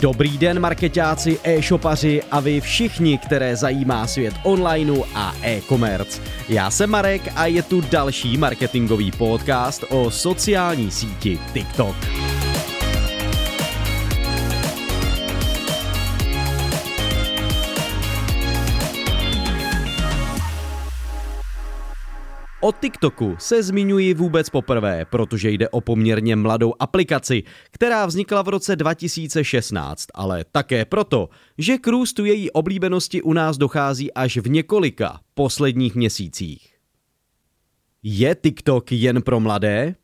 Dobrý den marketáci, e-shopaři a vy všichni, které zajímá svět onlineu a e-commerce. Já jsem Marek a je tu další marketingový podcast o sociální síti TikTok. O TikToku se zmiňuji vůbec poprvé, protože jde o poměrně mladou aplikaci, která vznikla v roce 2016, ale také proto, že k růstu její oblíbenosti u nás dochází až v několika posledních měsících. Je TikTok jen pro mladé?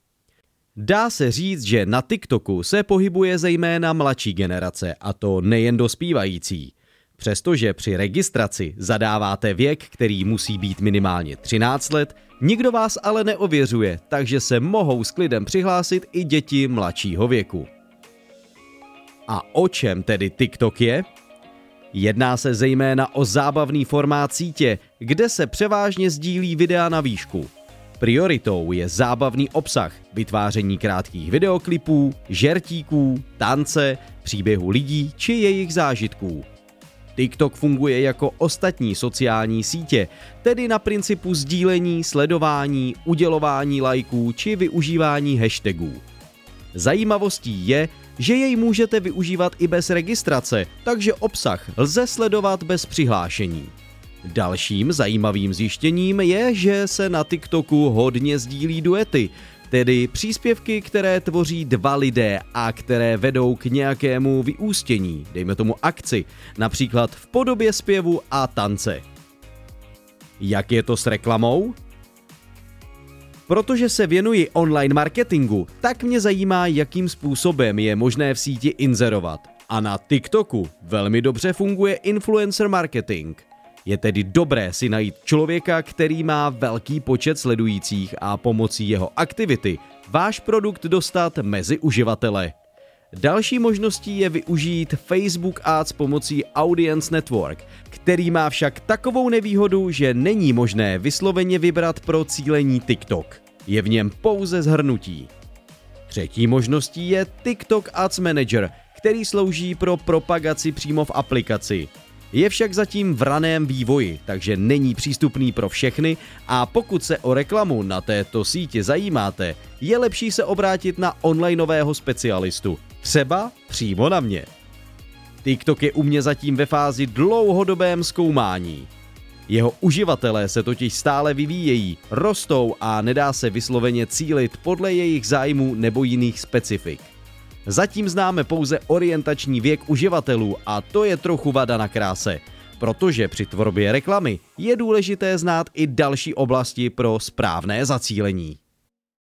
Dá se říct, že na TikToku se pohybuje zejména mladší generace, a to nejen dospívající. Přestože při registraci zadáváte věk, který musí být minimálně 13 let, nikdo vás ale neověřuje, takže se mohou s klidem přihlásit i děti mladšího věku. A o čem tedy TikTok je? Jedná se zejména o zábavný formát sítě, kde se převážně sdílí videa na výšku. Prioritou je zábavný obsah, vytváření krátkých videoklipů, žertíků, tance, příběhu lidí či jejich zážitků. TikTok funguje jako ostatní sociální sítě, tedy na principu sdílení, sledování, udělování lajků či využívání hashtagů. Zajímavostí je, že jej můžete využívat i bez registrace, takže obsah lze sledovat bez přihlášení. Dalším zajímavým zjištěním je, že se na TikToku hodně sdílí duety, tedy příspěvky, které tvoří dva lidé a které vedou k nějakému vyústění, dejme tomu akci, například v podobě zpěvu a tance. Jak je to s reklamou? Protože se věnuji online marketingu, tak mě zajímá, jakým způsobem je možné v síti inzerovat. A na TikToku velmi dobře funguje influencer marketing – je tedy dobré si najít člověka, který má velký počet sledujících a pomocí jeho aktivity váš produkt dostat mezi uživatele. Další možností je využít Facebook Ads pomocí Audience Network, který má však takovou nevýhodu, že není možné vysloveně vybrat pro cílení TikTok. Je v něm pouze zhrnutí. Třetí možností je TikTok Ads Manager, který slouží pro propagaci přímo v aplikaci. Je však zatím v raném vývoji, takže není přístupný pro všechny a pokud se o reklamu na této síti zajímáte, je lepší se obrátit na onlineového specialistu, třeba přímo na mě. TikTok je u mě zatím ve fázi dlouhodobém zkoumání. Jeho uživatelé se totiž stále vyvíjejí, rostou a nedá se vysloveně cílit podle jejich zájmů nebo jiných specifik. Zatím známe pouze orientační věk uživatelů a to je trochu vada na kráse, protože při tvorbě reklamy je důležité znát i další oblasti pro správné zacílení.